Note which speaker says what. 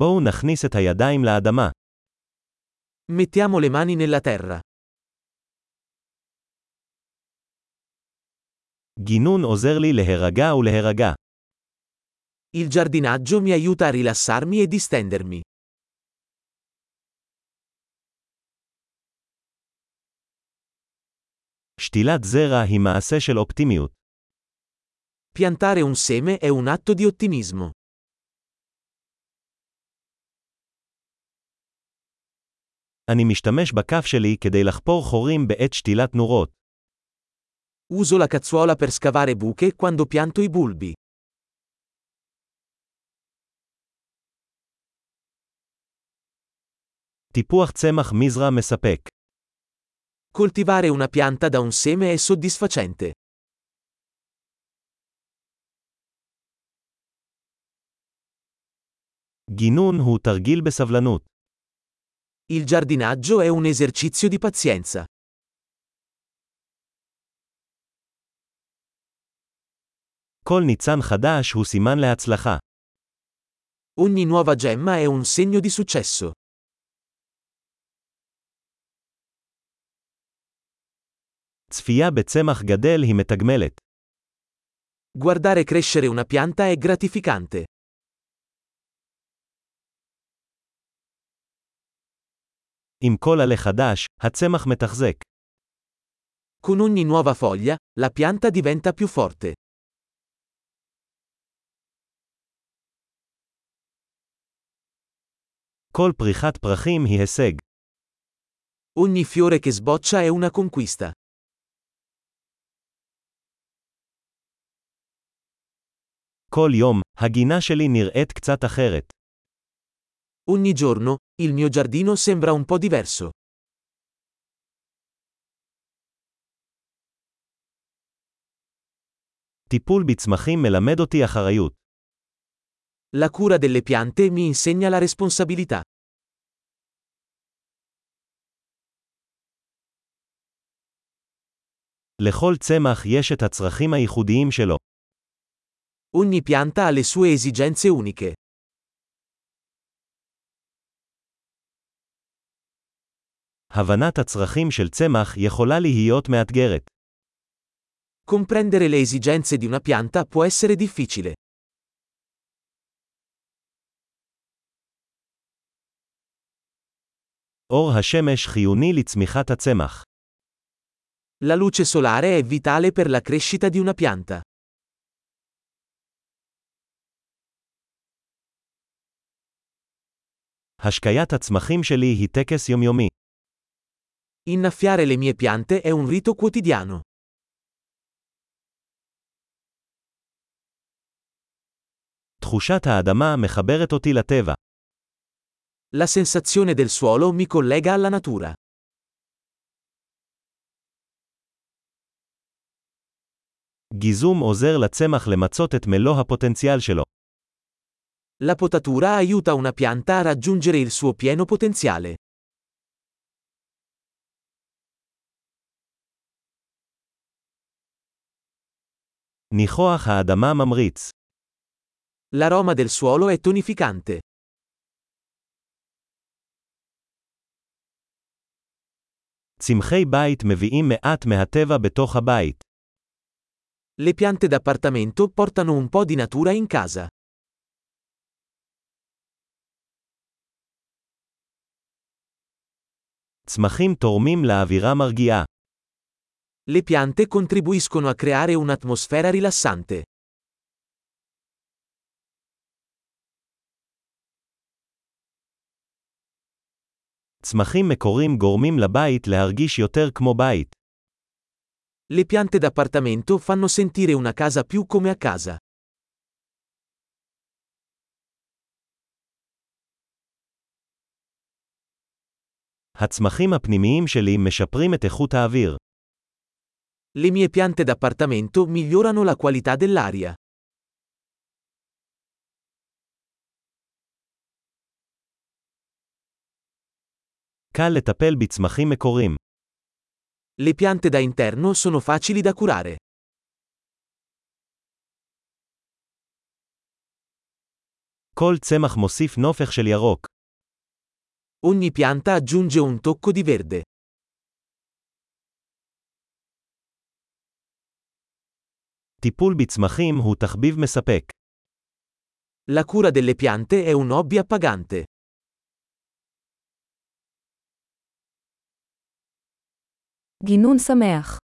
Speaker 1: בואו נכניס את הידיים לאדמה.
Speaker 2: Mettiamo le mani nella terra.
Speaker 1: גינון עוזר לי להירגע ולהירגע.
Speaker 2: Il giardinaggio mi aiuta a rilassarmi e distendermi.
Speaker 1: שתילת זרע היא מעשה של אופטימיות.
Speaker 2: Piantare un seme è un atto di ottimismo.
Speaker 1: אני משתמש בכף שלי כדי לחפור חורים בעת שתילת נורות.
Speaker 2: Uso la cazzuola per scavare buche quando pianto i bulbi.
Speaker 1: טיפוח צמח מזרע מספק.
Speaker 2: Coltivare una pianta da un seme è soddisfacente.
Speaker 1: גינון הוא תרגיל בסבלנות.
Speaker 2: Il giardinaggio è un esercizio di pazienza.
Speaker 1: כל ניצן חדש הוא סימן להצלחה.
Speaker 2: Ogni nuova gemma è un segno di successo.
Speaker 1: צפייה בצמח גדל היא מתגמלת.
Speaker 2: Guardare crescere una pianta è gratificante.
Speaker 1: עם כל עלה חדש, הצמח מתחזק.
Speaker 2: Con ogni nuova foglia, la pianta diventa più forte.
Speaker 1: כל פריחת פרחים היא הישג.
Speaker 2: Ogni fiore che sboccia è una conquista.
Speaker 1: כל יום, הגינה שלי נראית קצת אחרת.
Speaker 2: Ogni giorno, il mio giardino sembra un po' diverso.
Speaker 1: טיפול בצמחים מלמד אותי אחריות.
Speaker 2: La cura delle piante mi insegna la responsabilità.
Speaker 1: לכל צמח יש את הצרכים הייחודיים שלו.
Speaker 2: Ogni pianta ha le sue esigenze uniche.
Speaker 1: הבנת הצרכים של צמח יכולה להיות מאתגרת.
Speaker 2: Comprendere le esigenze di una pianta può essere difficile.
Speaker 1: אור השמש חיוני לצמיחת הצמח.
Speaker 2: La luce solare è vitale per la crescita di una pianta.
Speaker 1: השקיית הצמחים שלי היא טקס יומיומי.
Speaker 2: Innaffiare le mie piante è un rito quotidiano.
Speaker 1: תחושת האדמה מחברת אותי לטבע.
Speaker 2: La sensazione del suolo mi collega alla natura.
Speaker 1: גיזום עוזר לצמח למצות את מלוא הפוטנציאל שלו.
Speaker 2: La potatura aiuta una pianta a raggiungere il suo pieno potenziale.
Speaker 1: ניחוח האדמה ממריץ.
Speaker 2: L'aroma del suolo è tonificante.
Speaker 1: צמחי בית מביאים מעט מהטבע בתוך הבית.
Speaker 2: Le piante d'appartamento portano un po' di natura in casa.
Speaker 1: צמחים תורמים לאווירה מרגיעה.
Speaker 2: Le piante contribuiscono a creare un'atmosfera rilassante.
Speaker 1: צמחים מקורים גורמים לבית להרגיש יותר כמו בית.
Speaker 2: Le piante d'appartamento fanno sentire una casa più come a casa.
Speaker 1: הצמחים הפנימיים שלי משפרים את איכות האוויר.
Speaker 2: Le mie piante d'appartamento migliorano la qualità dell'aria.
Speaker 1: קל לטפל בצמחים מקורים.
Speaker 2: Le piante da interno sono facili da curare.
Speaker 1: כל צמח מוסיף נופך של ירוק.
Speaker 2: Ogni pianta aggiunge un tocco di verde.
Speaker 1: טיפול בצמחים הוא תחביב מספק.
Speaker 2: La cura delle piante è un hobby appagante.
Speaker 3: גינון שמח.